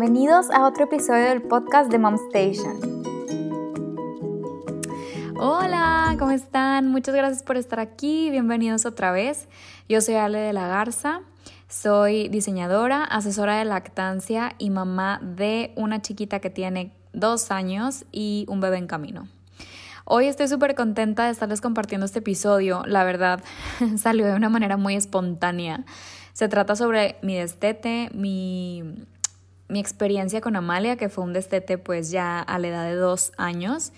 bienvenidos a otro episodio del podcast de Mom Station. Hola, ¿cómo están? Muchas gracias por estar aquí, bienvenidos otra vez. Yo soy Ale de la Garza, soy diseñadora, asesora de lactancia y mamá de una chiquita que tiene dos años y un bebé en camino. Hoy estoy súper contenta de estarles compartiendo este episodio. La verdad, salió de una manera muy espontánea. Se trata sobre mi destete, mi, mi experiencia con Amalia, que fue un destete pues ya a la edad de dos años.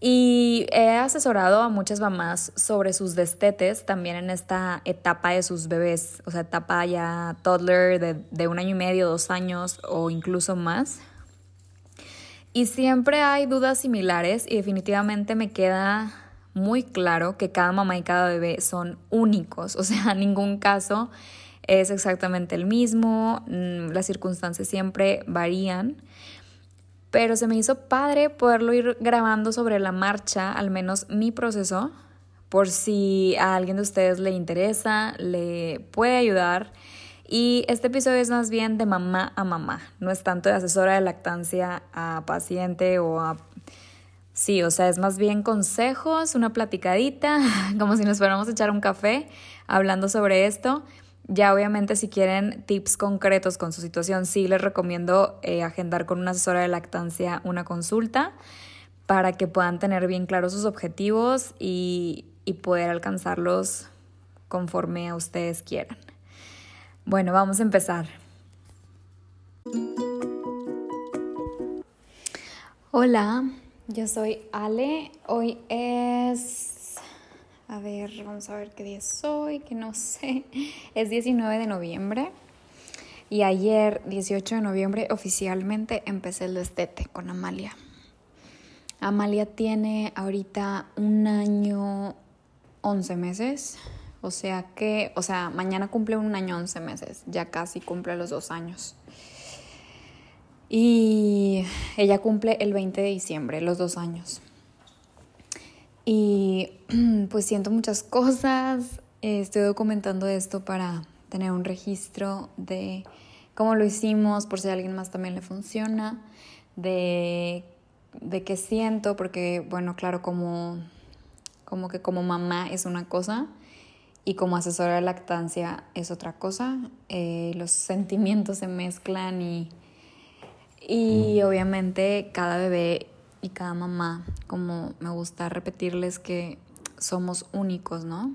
Y he asesorado a muchas mamás sobre sus destetes también en esta etapa de sus bebés, o sea, etapa ya toddler de, de un año y medio, dos años o incluso más. Y siempre hay dudas similares y definitivamente me queda muy claro que cada mamá y cada bebé son únicos, o sea, ningún caso es exactamente el mismo, mm, las circunstancias siempre varían, pero se me hizo padre poderlo ir grabando sobre la marcha, al menos mi proceso, por si a alguien de ustedes le interesa, le puede ayudar y este episodio es más bien de mamá a mamá, no es tanto de asesora de lactancia a paciente o a... Sí, o sea, es más bien consejos, una platicadita, como si nos fuéramos a echar un café hablando sobre esto. Ya obviamente si quieren tips concretos con su situación, sí les recomiendo eh, agendar con una asesora de lactancia una consulta para que puedan tener bien claros sus objetivos y, y poder alcanzarlos conforme a ustedes quieran. Bueno, vamos a empezar. Hola, yo soy Ale. Hoy es... A ver, vamos a ver qué día es hoy, que no sé. Es 19 de noviembre. Y ayer, 18 de noviembre, oficialmente empecé el destete con Amalia. Amalia tiene ahorita un año, 11 meses. O sea que, o sea, mañana cumple un año 11 meses, ya casi cumple los dos años. Y ella cumple el 20 de diciembre, los dos años. Y pues siento muchas cosas, estoy documentando esto para tener un registro de cómo lo hicimos, por si a alguien más también le funciona, de, de qué siento, porque bueno, claro, como, como que como mamá es una cosa y como asesora de lactancia es otra cosa. Eh, los sentimientos se mezclan y, y obviamente cada bebé y cada mamá, como me gusta repetirles que somos únicos, ¿no?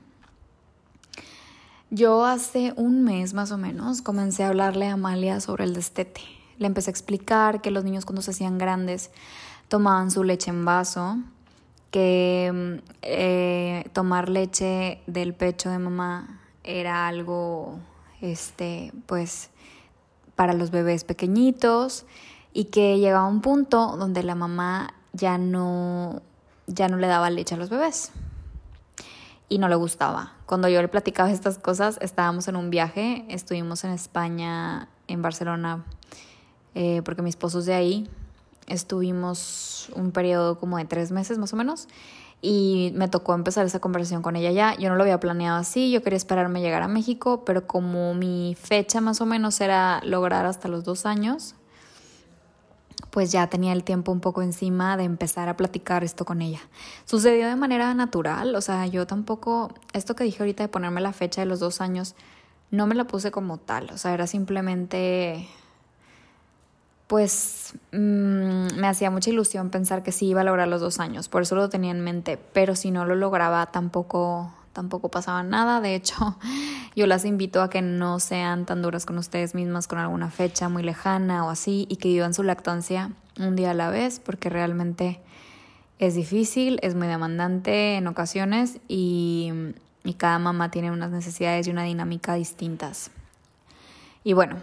Yo hace un mes más o menos comencé a hablarle a Amalia sobre el destete. Le empecé a explicar que los niños cuando se hacían grandes tomaban su leche en vaso que eh, tomar leche del pecho de mamá era algo, este, pues, para los bebés pequeñitos y que llegaba un punto donde la mamá ya no, ya no le daba leche a los bebés y no le gustaba. Cuando yo le platicaba estas cosas, estábamos en un viaje, estuvimos en España, en Barcelona, eh, porque mi esposo es de ahí, estuvimos un periodo como de tres meses más o menos y me tocó empezar esa conversación con ella ya. Yo no lo había planeado así, yo quería esperarme llegar a México, pero como mi fecha más o menos era lograr hasta los dos años, pues ya tenía el tiempo un poco encima de empezar a platicar esto con ella. Sucedió de manera natural, o sea, yo tampoco, esto que dije ahorita de ponerme la fecha de los dos años, no me la puse como tal, o sea, era simplemente pues mm, me hacía mucha ilusión pensar que sí iba a lograr los dos años, por eso lo tenía en mente, pero si no lo lograba tampoco, tampoco pasaba nada, de hecho yo las invito a que no sean tan duras con ustedes mismas con alguna fecha muy lejana o así y que vivan su lactancia un día a la vez, porque realmente es difícil, es muy demandante en ocasiones y, y cada mamá tiene unas necesidades y una dinámica distintas. Y bueno,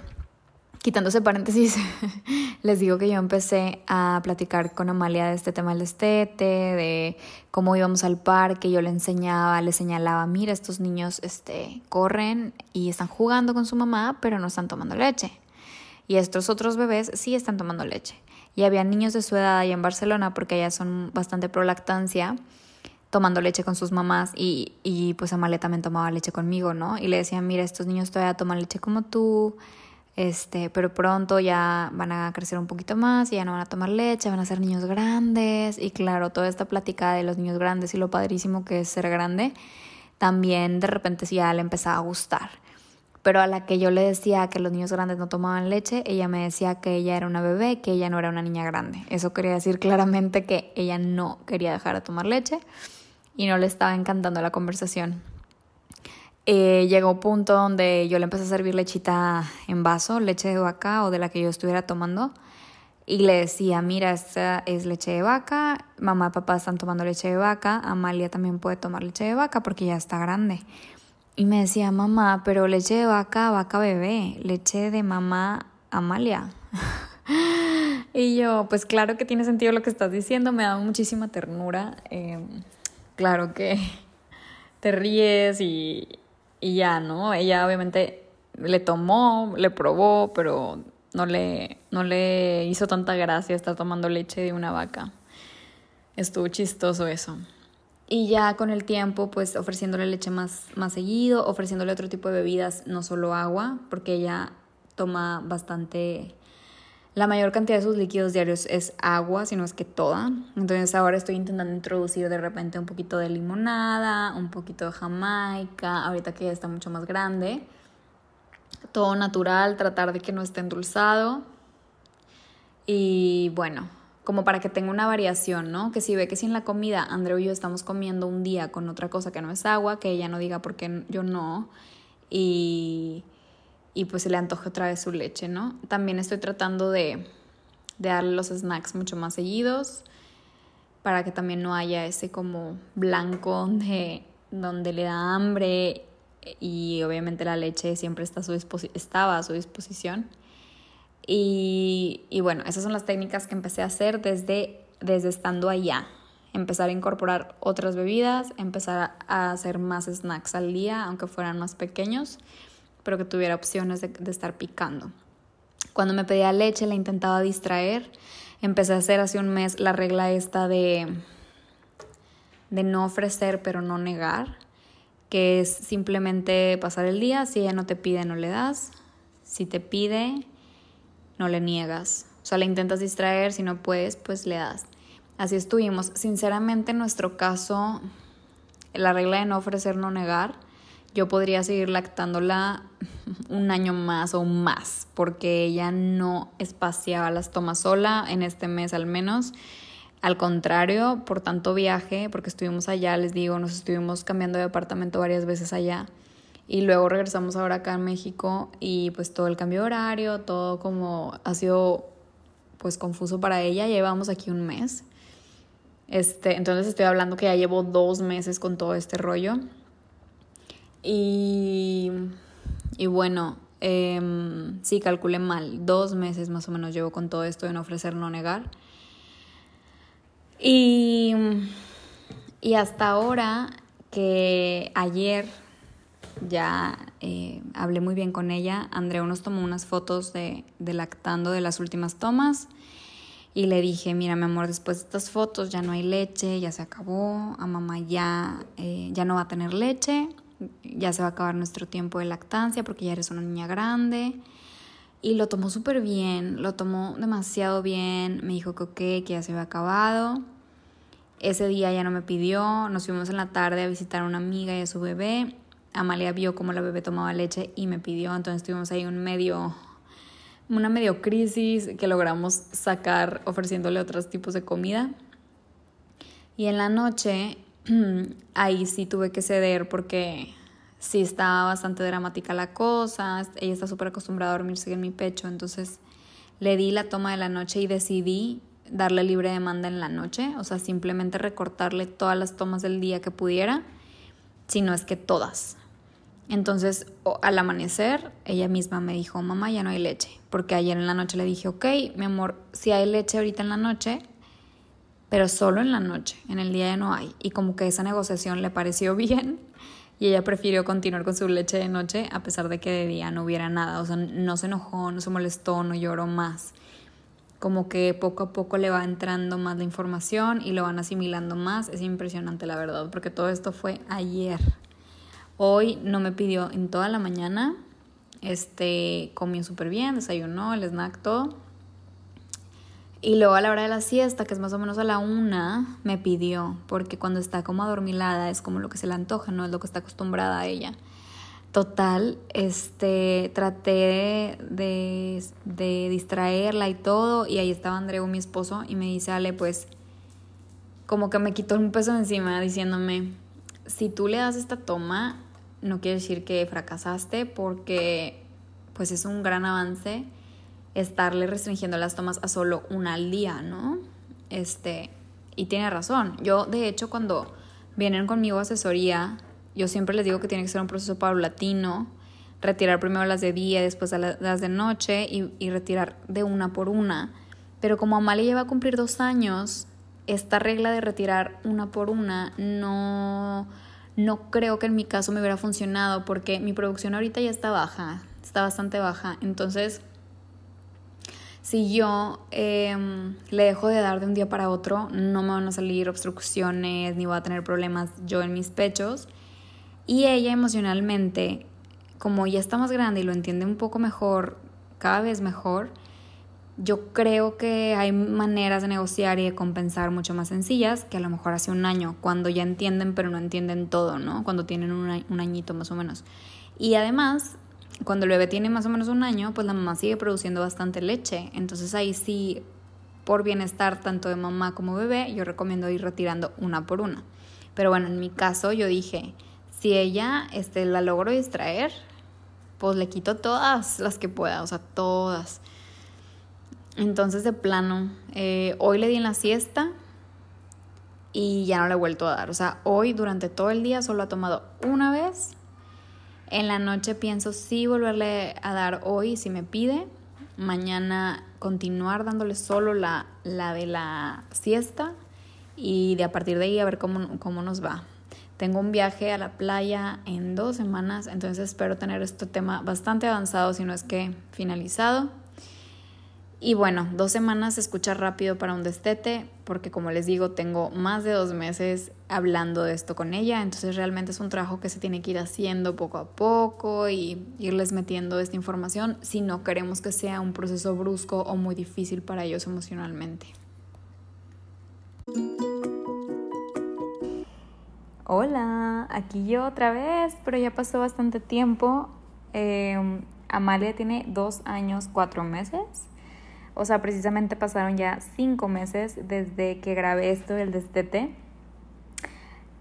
quitando ese paréntesis, les digo que yo empecé a platicar con Amalia de este tema del estete, de cómo íbamos al parque, yo le enseñaba, le señalaba, mira, estos niños este, corren y están jugando con su mamá, pero no están tomando leche. Y estos otros bebés sí están tomando leche. Y había niños de su edad allá en Barcelona, porque allá son bastante pro lactancia, tomando leche con sus mamás y, y pues Amalia también tomaba leche conmigo, ¿no? Y le decía, mira, estos niños todavía toman leche como tú, Este, pero pronto ya van a crecer un poquito más y ya no van a tomar leche, van a ser niños grandes. Y claro, toda esta plática de los niños grandes y lo padrísimo que es ser grande, también de repente sí ya le empezaba a gustar. Pero a la que yo le decía que los niños grandes no tomaban leche, ella me decía que ella era una bebé, que ella no era una niña grande. Eso quería decir claramente que ella no quería dejar de tomar leche y no le estaba encantando la conversación. Eh, llegó un punto donde yo le empecé a servir lechita en vaso, leche de vaca o de la que yo estuviera tomando. Y le decía, mira, esta es leche de vaca, mamá y papá están tomando leche de vaca, Amalia también puede tomar leche de vaca porque ya está grande. Y me decía, mamá, pero leche de vaca, vaca bebé, leche de mamá, Amalia. y yo, pues claro que tiene sentido lo que estás diciendo, me da muchísima ternura. Em, claro que te ríes y, y ya, ¿no? Ella obviamente le tomó, le probó, pero no le, no le hizo tanta gracia estar tomando leche de una vaca. Estuvo chistoso eso. Y ya con el tiempo, pues ofreciéndole leche más, más seguido, ofreciéndole otro tipo de bebidas, no solo agua, porque ella toma bastante la mayor cantidad de sus líquidos diarios es agua, si no es que toda. Entonces ahora estoy intentando introducir de repente un poquito de limonada, un poquito de jamaica, ahorita que ya está mucho más grande. Todo natural, tratar de que no esté endulzado. Y bueno, como para que tenga una variación, ¿no? Que si ve que si en la comida Andreu y yo estamos comiendo un día con otra cosa que no es agua, que ella no diga por qué yo no. Y y pues se le antoje otra vez su leche, ¿no? También estoy tratando de, darle los snacks mucho más seguidos para que también no haya ese como blanco donde, donde le da hambre y obviamente la leche siempre está a su estaba a su disposición. Y, y, bueno, esas son las técnicas que empecé a hacer desde, desde estando allá. Empezar a incorporar otras bebidas, empezar a hacer más snacks al día, aunque fueran más pequeños pero que tuviera opciones de, estar picando. Cuando me pedía leche la intentaba distraer. Empecé a hacer hace un mes la regla esta de, de no ofrecer pero no negar, que es simplemente pasar el día, si ella no te pide no le das, si te pide no le niegas. O sea, le intentas distraer, si no puedes, pues le das. Así estuvimos. Sinceramente, en nuestro caso, la regla de no ofrecer, no negar, yo podría seguir lactándola un año más o más, porque ella no espaciaba las tomas sola, en este mes al menos. Al contrario, por tanto viaje, porque estuvimos allá, les digo, nos estuvimos cambiando de apartamento varias veces allá. Y luego regresamos ahora acá en México y pues todo el cambio de horario, todo como ha sido pues confuso para ella. Llevamos aquí un mes. Este, entonces estoy hablando que ya llevo dos meses con todo este rollo. Y, y bueno, eh, sí, calculé mal. Dos meses más o menos llevo con todo esto de no ofrecer, no negar. Y, y hasta ahora que ayer ya eh, hablé muy bien con ella, Andrea nos tomó unas fotos de, de lactando de las últimas tomas y le dije, mira mi amor, después de estas fotos ya no hay leche, ya se acabó, a mamá ya, eh, ya no va a tener leche, ya se va a acabar nuestro tiempo de lactancia porque ya eres una niña grande. Y lo tomó súper bien, lo tomó demasiado bien, me dijo que ok, que ya se había acabado. Ese día ya no me pidió, nos fuimos en la tarde a visitar a una amiga y a su bebé. Amalia vio cómo la bebé tomaba leche y me pidió, entonces tuvimos ahí un medio, una medio crisis que logramos sacar ofreciéndole otros tipos de comida. Y en la noche ahí sí tuve que ceder porque sí estaba bastante dramática la cosa, ella está súper acostumbrada a dormirse en mi pecho, entonces le di la toma de la noche y decidí darle libre demanda en la noche, o sea, simplemente recortarle todas las tomas del día que pudiera, si no es que todas. Entonces, al amanecer, ella misma me dijo, mamá, ya no hay leche, porque ayer en la noche le dije, ok, mi amor, si hay leche ahorita en la noche, pero solo en la noche, en el día ya no hay. Y como que esa negociación le pareció bien y ella prefirió continuar con su leche de noche a pesar de que de día no hubiera nada. O sea, no se enojó, no se molestó, no lloró más. Como que poco a poco le va entrando más la información y lo van asimilando más. Es impresionante la verdad, porque todo esto fue ayer. Hoy no me pidió en toda la mañana Este, comió súper bien, desayunó, el snack, todo. Y luego a la hora de la siesta, que es más o menos a la una, me pidió, porque cuando está como adormilada es como lo que se le antoja, no es lo que está acostumbrada a ella. Total, este, traté de, de, distraerla y todo, y ahí estaba Andreu, mi esposo, y me dice, Ale, pues, como que me quitó un peso encima, diciéndome, si tú le das esta toma, no quiere decir que fracasaste, porque, pues, es un gran avance estarle restringiendo las tomas a solo una al día, ¿no? Este, y tiene razón. Yo, de hecho, cuando vienen conmigo a asesoría, yo siempre les digo que tiene que ser un proceso paulatino, retirar primero las de día, después las de noche y, retirar de una por una. Pero como Amalia lleva a cumplir dos años, esta regla de retirar una por una no, no creo que en mi caso me hubiera funcionado porque mi producción ahorita ya está baja, está bastante baja. Entonces, si yo em, le dejo de dar de un día para otro, no me van a salir obstrucciones ni voy a tener problemas yo en mis pechos. Y ella emocionalmente, como ya está más grande y lo entiende un poco mejor, cada vez mejor, yo creo que hay maneras de negociar y de compensar mucho más sencillas que a lo mejor hace un año, cuando ya entienden pero no entienden todo, ¿no? Cuando tienen un, un añito más o menos. Y además, cuando el bebé tiene más o menos un año, pues la mamá sigue produciendo bastante leche. Entonces ahí sí, por bienestar tanto de mamá como bebé, yo recomiendo ir retirando una por una. Pero bueno, en mi caso yo dije, si ella este, la logro distraer, pues le quito todas las que pueda, o sea, todas. Entonces, de plano, eh, hoy le di en la siesta y ya no le he vuelto a dar. O sea, hoy durante todo el día solo ha tomado una vez. En la noche pienso sí volverle a dar hoy si me pide. Mañana continuar dándole solo la, la de la siesta y de a partir de ahí a ver cómo, cómo nos va. Tengo un viaje a la playa en dos semanas, entonces espero tener este tema bastante avanzado, si no es que finalizado. Y bueno, dos semanas se escucha rápido para un destete, porque como les digo, tengo más de dos meses hablando de esto con ella, entonces realmente es un trabajo que se tiene que ir haciendo poco a poco y irles metiendo esta información si no queremos que sea un proceso brusco o muy difícil para ellos emocionalmente. Hola, aquí yo otra vez, pero ya pasó bastante tiempo. Em, Amalia tiene dos años, cuatro meses. O sea, precisamente pasaron ya cinco meses desde que grabé esto del destete.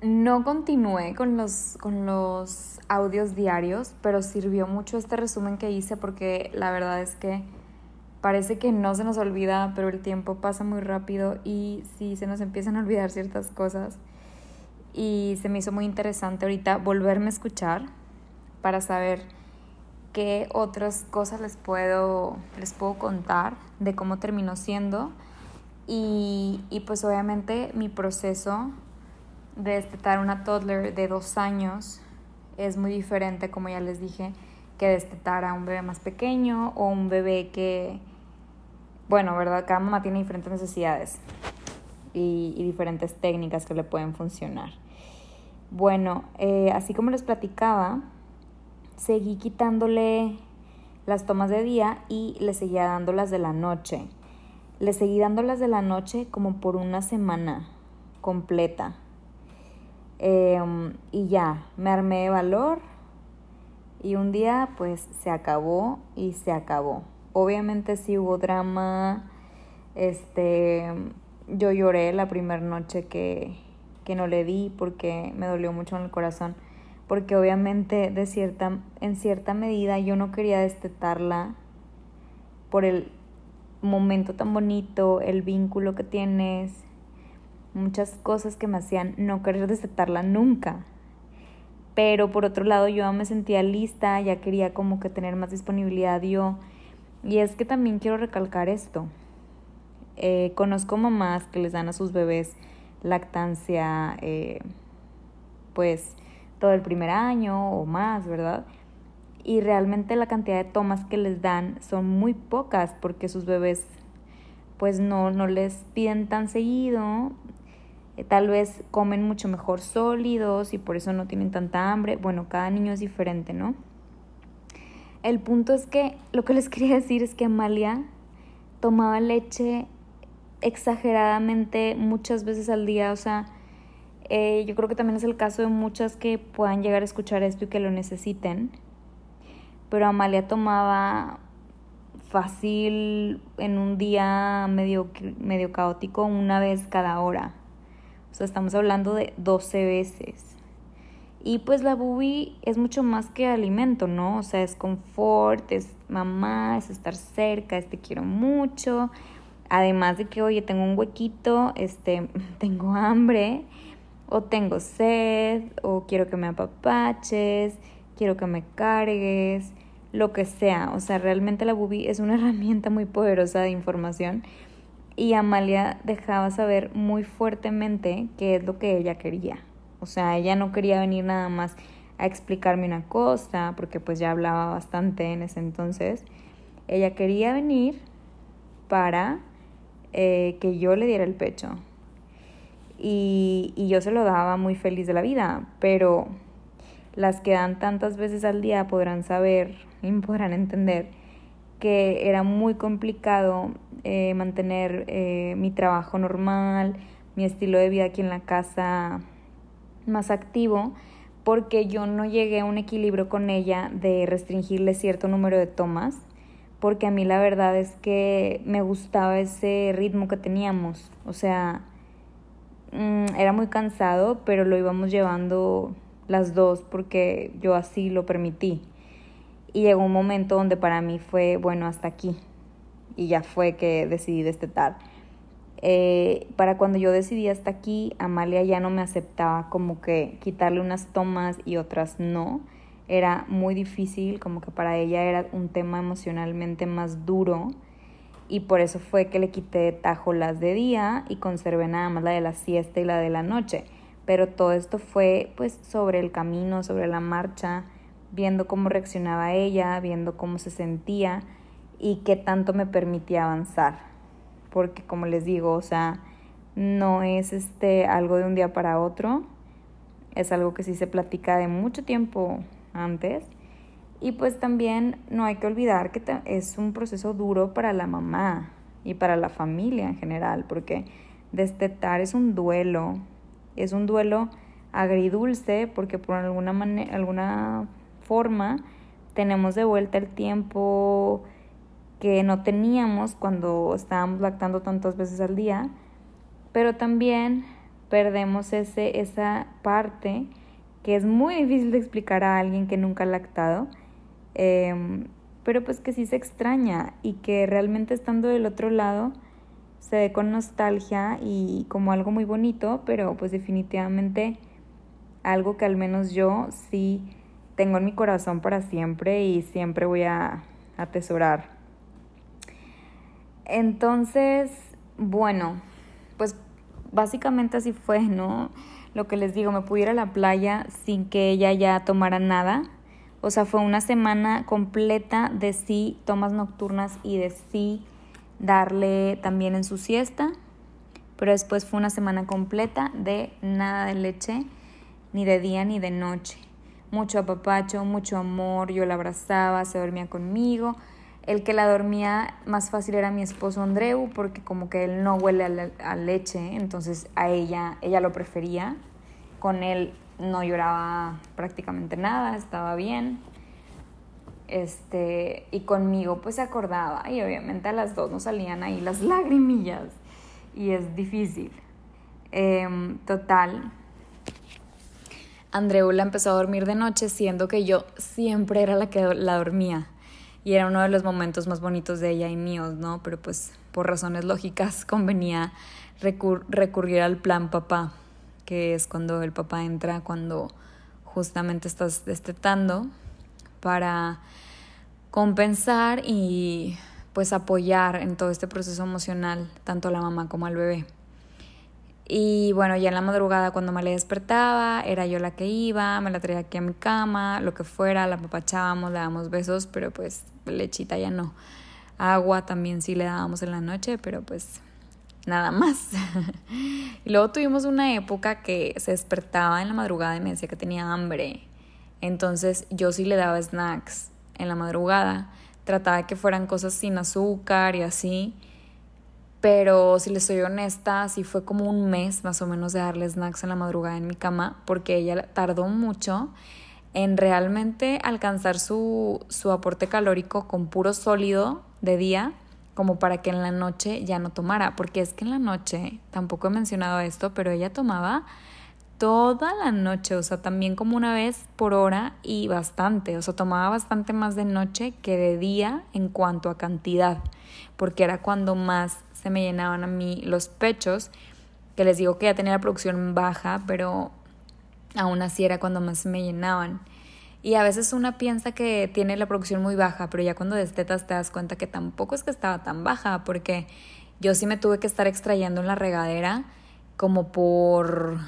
No continué con los, con los audios diarios, pero sirvió mucho este resumen que hice porque la verdad es que parece que no se nos olvida, pero el tiempo pasa muy rápido y sí se nos empiezan a olvidar ciertas cosas y se me hizo muy interesante ahorita volverme a escuchar para saber qué otras cosas les puedo, les puedo contar de cómo terminó siendo y, y pues obviamente mi proceso de destetar una toddler de dos años es muy diferente, como ya les dije, que destetar a un bebé más pequeño o un bebé que, bueno, ¿verdad? Cada mamá tiene diferentes necesidades y, diferentes técnicas que le pueden funcionar. Bueno, eh, así como les platicaba, seguí quitándole las tomas de día y le seguía dando las de la noche. Le seguí dando las de la noche como por una semana completa. Em, y ya, me armé de valor y un día pues se acabó y se acabó. Obviamente sí hubo drama, este, yo lloré la primera noche que, que no le di porque me dolió mucho en el corazón, porque obviamente de cierta, en cierta medida yo no quería destetarla por el momento tan bonito, el vínculo que tienes, muchas cosas que me hacían no querer destetarla nunca. Pero por otro lado yo me sentía lista, ya quería como que tener más disponibilidad yo. Y es que también quiero recalcar esto. Eh, conozco mamás que les dan a sus bebés lactancia, eh, pues todo el primer año o más, ¿verdad? Y realmente la cantidad de tomas que les dan son muy pocas porque sus bebés pues no, no les piden tan seguido, eh, tal vez comen mucho mejor sólidos y por eso no tienen tanta hambre. Bueno, cada niño es diferente, ¿no? El punto es que lo que les quería decir es que Amalia tomaba leche exageradamente muchas veces al día, o sea, eh, yo creo que también es el caso de muchas que puedan llegar a escuchar esto y que lo necesiten, pero Amalia tomaba fácil en un día medio, medio caótico una vez cada hora, o sea, estamos hablando de 12 veces. Y pues la bubi es mucho más que alimento, ¿no? O sea, es confort, es mamá, es estar cerca, es te quiero mucho. Además de que, oye, tengo un huequito, este, tengo hambre, o tengo sed, o quiero que me apapaches, quiero que me cargues, lo que sea. O sea, realmente la bubi es una herramienta muy poderosa de información. Y Amalia dejaba saber muy fuertemente qué es lo que ella quería. O sea, ella no quería venir nada más a explicarme una cosa, porque pues ya hablaba bastante en ese entonces. Ella quería venir para eh, que yo le diera el pecho. Y, y yo se lo daba muy feliz de la vida, pero las que dan tantas veces al día podrán saber y podrán entender que era muy complicado eh, mantener eh, mi trabajo normal, mi estilo de vida aquí en la casa más activo porque yo no llegué a un equilibrio con ella de restringirle cierto número de tomas, porque a mí la verdad es que me gustaba ese ritmo que teníamos, o sea, mm, era muy cansado, pero lo íbamos llevando las dos porque yo así lo permití. Y llegó un momento donde para mí fue, bueno, hasta aquí. Y ya fue que decidí destetar. Eh, para cuando yo decidí hasta aquí, Amalia ya no me aceptaba como que quitarle unas tomas y otras no. Era muy difícil, como que para ella era un tema emocionalmente más duro y por eso fue que le quité de tajo las de día y conservé nada más la de la siesta y la de la noche. Pero todo esto fue pues sobre el camino, sobre la marcha, viendo cómo reaccionaba ella, viendo cómo se sentía y qué tanto me permitía avanzar porque como les digo, o sea, no es este algo de un día para otro, es algo que sí se platica de mucho tiempo antes. Y pues también no hay que olvidar que es un proceso duro para la mamá y para la familia en general, porque destetar es un duelo, es un duelo agridulce porque por alguna alguna forma tenemos de vuelta el tiempo que no teníamos cuando estábamos lactando tantas veces al día, pero también perdemos ese, esa parte que es muy difícil de explicar a alguien que nunca ha lactado, em, pero pues que sí se extraña y que realmente estando del otro lado se ve con nostalgia y como algo muy bonito, pero pues definitivamente algo que al menos yo sí tengo en mi corazón para siempre y siempre voy a atesorar. Entonces, bueno, pues básicamente así fue, ¿no? Lo que les digo, me pude ir a la playa sin que ella ya tomara nada. O sea, fue una semana completa de sí tomas nocturnas y de sí darle también en su siesta. Pero después fue una semana completa de nada de leche, ni de día ni de noche. Mucho apapacho, mucho amor, yo la abrazaba, se dormía conmigo el que la dormía más fácil era mi esposo Andreu, porque como que él no huele a, leche, entonces a ella, ella lo prefería. Con él no lloraba prácticamente nada, estaba bien. Este, y conmigo pues se acordaba y obviamente a las dos nos salían ahí las lagrimillas y es difícil. Em, total, Andreu la empezó a dormir de noche siendo que yo siempre era la que la dormía y era uno de los momentos más bonitos de ella y míos, ¿no? Pero pues por razones lógicas convenía recurrir al plan papá, que es cuando el papá entra cuando justamente estás destetando para compensar y pues apoyar en todo este proceso emocional tanto a la mamá como al bebé. Y bueno, ya en la madrugada cuando me le despertaba, era yo la que iba, me la traía aquí a mi cama, lo que fuera, la papachábamos, le dábamos besos, pero pues lechita ya no. Agua también sí le dábamos en la noche, pero pues nada más. y luego tuvimos una época que se despertaba en la madrugada y me decía que tenía hambre. Entonces yo sí le daba snacks. en la madrugada. Trataba de que fueran cosas sin azúcar y así. Pero si les soy honesta, sí fue como un mes más o menos de darle snacks en la madrugada en mi cama, porque ella tardó mucho en realmente alcanzar su, su aporte calórico con puro sólido de día, como para que en la noche ya no tomara, porque es que en la noche, tampoco he mencionado esto, pero ella tomaba toda la noche, o sea, también como una vez por hora y bastante, o sea, tomaba bastante más de noche que de día en cuanto a cantidad, porque era cuando más se me llenaban a mí los pechos, que les digo que ya tenía la producción baja, pero aún así era cuando más se me llenaban. Y a veces una piensa que tiene la producción muy baja, pero ya cuando destetas te das cuenta que tampoco es que estaba tan baja, porque yo sí me tuve que estar extrayendo en la regadera como por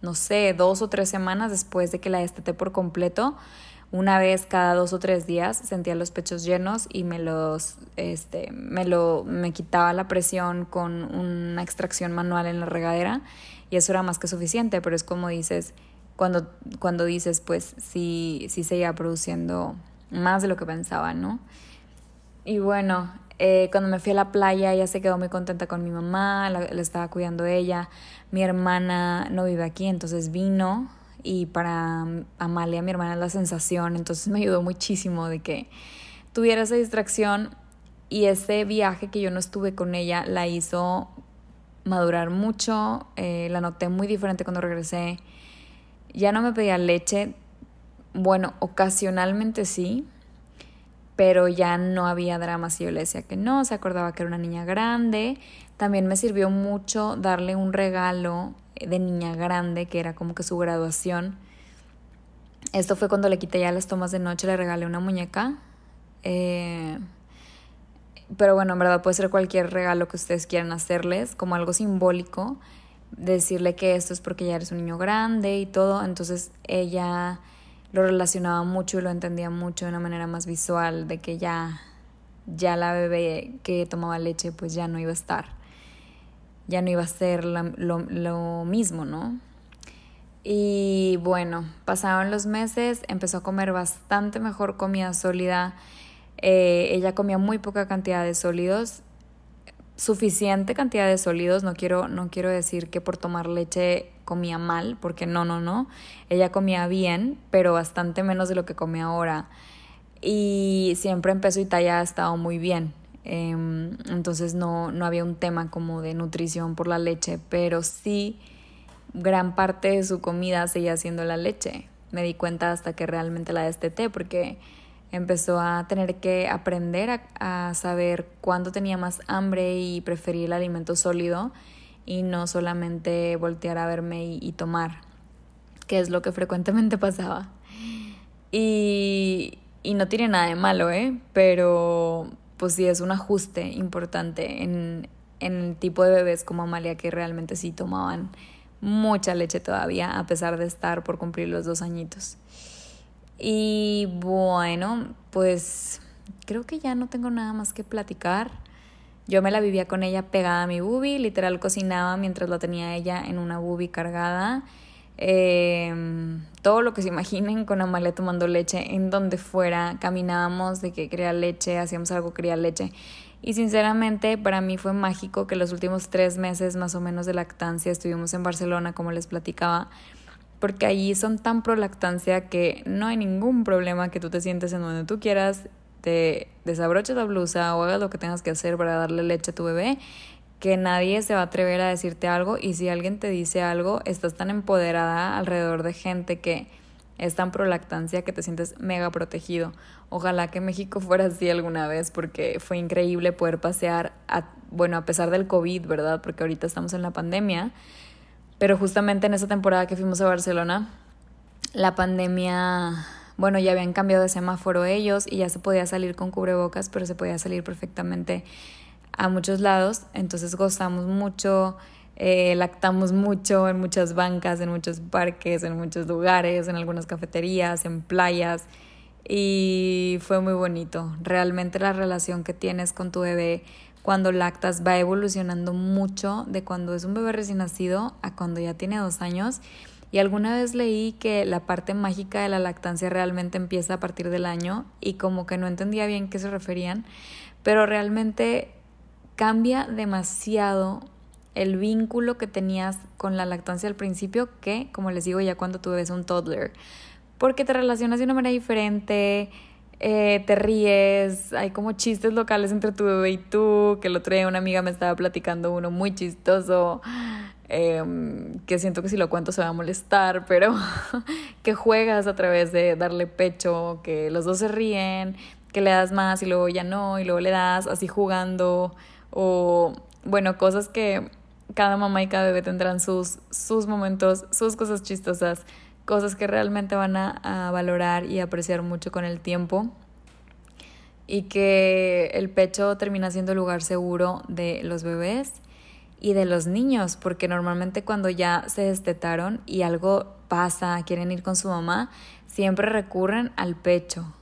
no sé, dos o tres semanas después de que la desteté por completo, una vez cada dos o tres días sentía los pechos llenos y me los, este, me lo, me quitaba la presión con una extracción manual en la regadera y eso era más que suficiente, pero es como dices, cuando, cuando dices, pues sí, sí se iba produciendo más de lo que pensaba, ¿no? Y bueno, eh, cuando me fui a la playa, ella se quedó muy contenta con mi mamá, la, estaba cuidando ella. Mi hermana no vive aquí, entonces vino. Y para Amalia, mi hermana, la sensación. Entonces me ayudó muchísimo de que tuviera esa distracción. Y ese viaje que yo no estuve con ella la hizo madurar mucho. Eh, la noté muy diferente cuando regresé. Ya no me pedía leche. Bueno, ocasionalmente sí, pero ya no había drama si yo le decía que no, se acordaba que era una niña grande. También me sirvió mucho darle un regalo de niña grande, que era como que su graduación. Esto fue cuando le quité ya las tomas de noche, le regalé una muñeca. Eh, pero bueno, en verdad puede ser cualquier regalo que ustedes quieran hacerles, como algo simbólico, decirle que esto es porque ya eres un niño grande y todo. Entonces ella lo relacionaba mucho y lo entendía mucho de una manera más visual, de que ya, ya la bebé que tomaba leche pues ya no iba a estar, ya no iba a ser lo, mismo, ¿no? Y bueno, pasaron los meses, empezó a comer bastante mejor comida sólida, eh, ella comía muy poca cantidad de sólidos, suficiente cantidad de sólidos, no quiero, no quiero decir que por tomar leche comía mal, porque no, no, no. Ella comía bien, pero bastante menos de lo que come ahora. Y siempre en peso y talla ha estado muy bien. Em, entonces no, no había un tema como de nutrición por la leche, pero sí gran parte de su comida seguía siendo la leche. Me di cuenta hasta que realmente la desteté porque empezó a tener que aprender a, a saber cuándo tenía más hambre y preferir el alimento sólido y no solamente voltear a verme y, tomar, que es lo que frecuentemente pasaba. Y, y no tiene nada de malo, ¿eh? Pero pues sí es un ajuste importante en, en el tipo de bebés como Amalia que realmente sí tomaban mucha leche todavía, a pesar de estar por cumplir los dos añitos. Y bueno, pues creo que ya no tengo nada más que platicar. Yo me la vivía con ella pegada a mi bubi, literal cocinaba mientras la tenía ella en una bubi cargada. Em, todo lo que se imaginen con Amalia tomando leche en donde fuera, caminábamos de que quería leche, hacíamos algo, quería leche. Y sinceramente para mí fue mágico que los últimos tres meses más o menos de lactancia estuvimos en Barcelona, como les platicaba, porque allí son tan pro lactancia que no hay ningún problema que tú te sientes en donde tú quieras te desabroches la blusa o hagas lo que tengas que hacer para darle leche a tu bebé, que nadie se va a atrever a decirte algo y si alguien te dice algo, estás tan empoderada alrededor de gente que es tan pro lactancia que te sientes mega protegido. Ojalá que México fuera así alguna vez porque fue increíble poder pasear, a, bueno, a pesar del COVID, ¿verdad? Porque ahorita estamos en la pandemia, pero justamente en esa temporada que fuimos a Barcelona, la pandemia bueno, ya habían cambiado de semáforo ellos y ya se podía salir con cubrebocas, pero se podía salir perfectamente a muchos lados. Entonces gozamos mucho, eh, lactamos mucho en muchas bancas, en muchos parques, en muchos lugares, en algunas cafeterías, en playas. Y fue muy bonito. Realmente la relación que tienes con tu bebé cuando lactas va evolucionando mucho de cuando es un bebé recién nacido a cuando ya tiene dos años. Y alguna vez leí que la parte mágica de la lactancia realmente empieza a partir del año y como que no entendía bien qué se referían, pero realmente cambia demasiado el vínculo que tenías con la lactancia al principio que, como les digo, ya cuando tú ves un toddler, porque te relacionas de una manera diferente, eh, te ríes, hay como chistes locales entre tu bebé y tú, que el otro día una amiga me estaba platicando uno muy chistoso, em, que siento que si lo cuento se va a molestar, pero que juegas a través de darle pecho, que los dos se ríen, que le das más y luego ya no, y luego le das así jugando, o bueno, cosas que cada mamá y cada bebé tendrán sus, sus momentos, sus cosas chistosas, cosas que realmente van a, valorar y apreciar mucho con el tiempo y que el pecho termina siendo el lugar seguro de los bebés y de los niños, porque normalmente cuando ya se destetaron y algo pasa, quieren ir con su mamá, siempre recurren al pecho.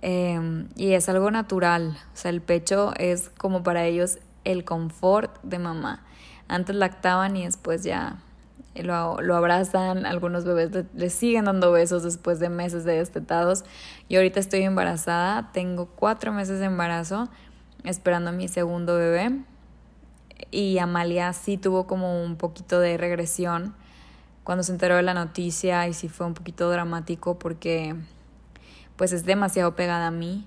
Em, y es algo natural, o sea, el pecho es como para ellos el confort de mamá. Antes lactaban y después ya lo, lo abrazan, algunos bebés le, siguen dando besos después de meses de destetados. Y ahorita estoy embarazada, tengo cuatro meses de embarazo, esperando a mi segundo bebé. Y Amalia sí tuvo como un poquito de regresión cuando se enteró de la noticia y sí fue un poquito dramático porque pues es demasiado pegada a mí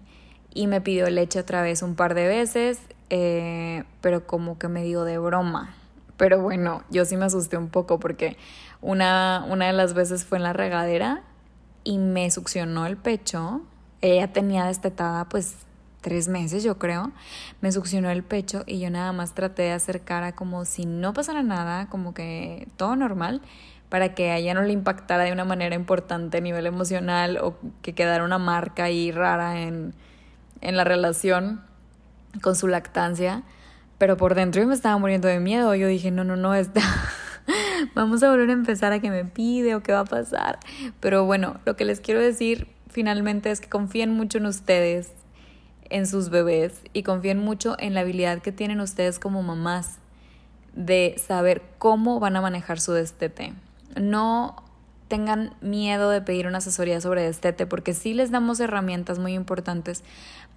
y me pidió leche otra vez un par de veces, eh, pero como que me dio de broma. Pero bueno, yo sí me asusté un poco porque una, una de las veces fue en la regadera y me succionó el pecho. Ella tenía destetada pues tres meses yo creo, me succionó el pecho y yo nada más traté de hacer cara como si no pasara nada, como que todo normal, para que a ella no le impactara de una manera importante a nivel emocional o que quedara una marca ahí rara en, en la relación con su lactancia pero por dentro yo me estaba muriendo de miedo. Yo dije, no, no, no, está... vamos a volver a empezar a que me pide o qué va a pasar. Pero bueno, lo que les quiero decir finalmente es que confíen mucho en ustedes, en sus bebés y confíen mucho en la habilidad que tienen ustedes como mamás de saber cómo van a manejar su destete. No tengan miedo de pedir una asesoría sobre destete porque sí les damos herramientas muy importantes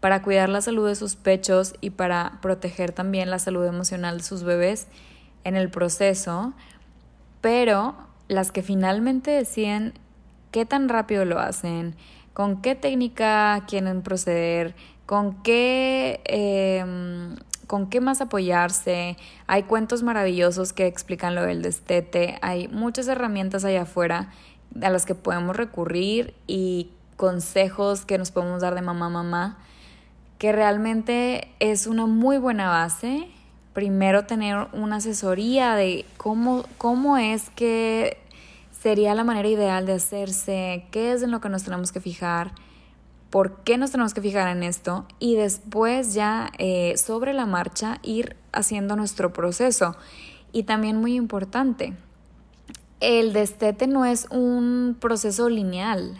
para cuidar la salud de sus pechos y para proteger también la salud emocional de sus bebés en el proceso, pero las que finalmente deciden qué tan rápido lo hacen, con qué técnica quieren proceder, con qué, em, con qué más apoyarse. Hay cuentos maravillosos que explican lo del destete, hay muchas herramientas allá afuera a las que podemos recurrir y consejos que nos podemos dar de mamá a mamá que realmente es una muy buena base. Primero tener una asesoría de cómo, cómo es que sería la manera ideal de hacerse, qué es en lo que nos tenemos que fijar, por qué nos tenemos que fijar en esto y después ya eh, sobre la marcha ir haciendo nuestro proceso. Y también muy importante, el destete no es un proceso lineal.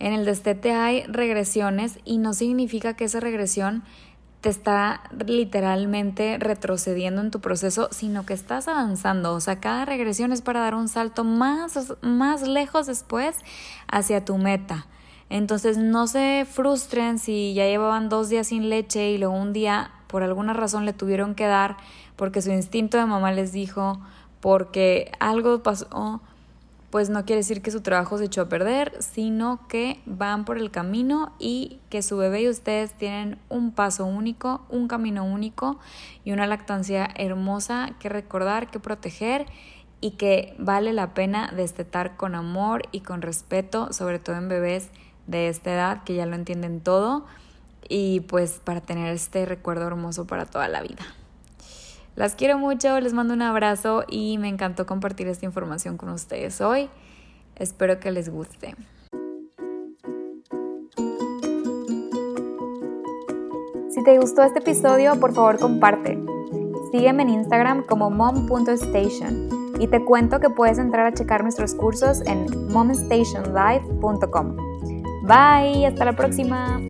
En el destete hay regresiones y no significa que esa regresión te está literalmente retrocediendo en tu proceso, sino que estás avanzando. O sea, cada regresión es para dar un salto más, más lejos después hacia tu meta. Entonces no se frustren si ya llevaban dos días sin leche y luego un día por alguna razón le tuvieron que dar porque su instinto de mamá les dijo, porque algo pasó pues no quiere decir que su trabajo se echó a perder, sino que van por el camino y que su bebé y ustedes tienen un paso único, un camino único y una lactancia hermosa que recordar, que proteger y que vale la pena destetar con amor y con respeto, sobre todo en bebés de esta edad que ya lo entienden todo y pues para tener este recuerdo hermoso para toda la vida. Las quiero mucho, les mando un abrazo y me encantó compartir esta información con ustedes hoy. Espero que les guste. Si te gustó este episodio, por favor comparte. Sígueme en Instagram como mom.station y te cuento que puedes entrar a checar nuestros cursos en momstationlife.com. Bye, hasta la próxima.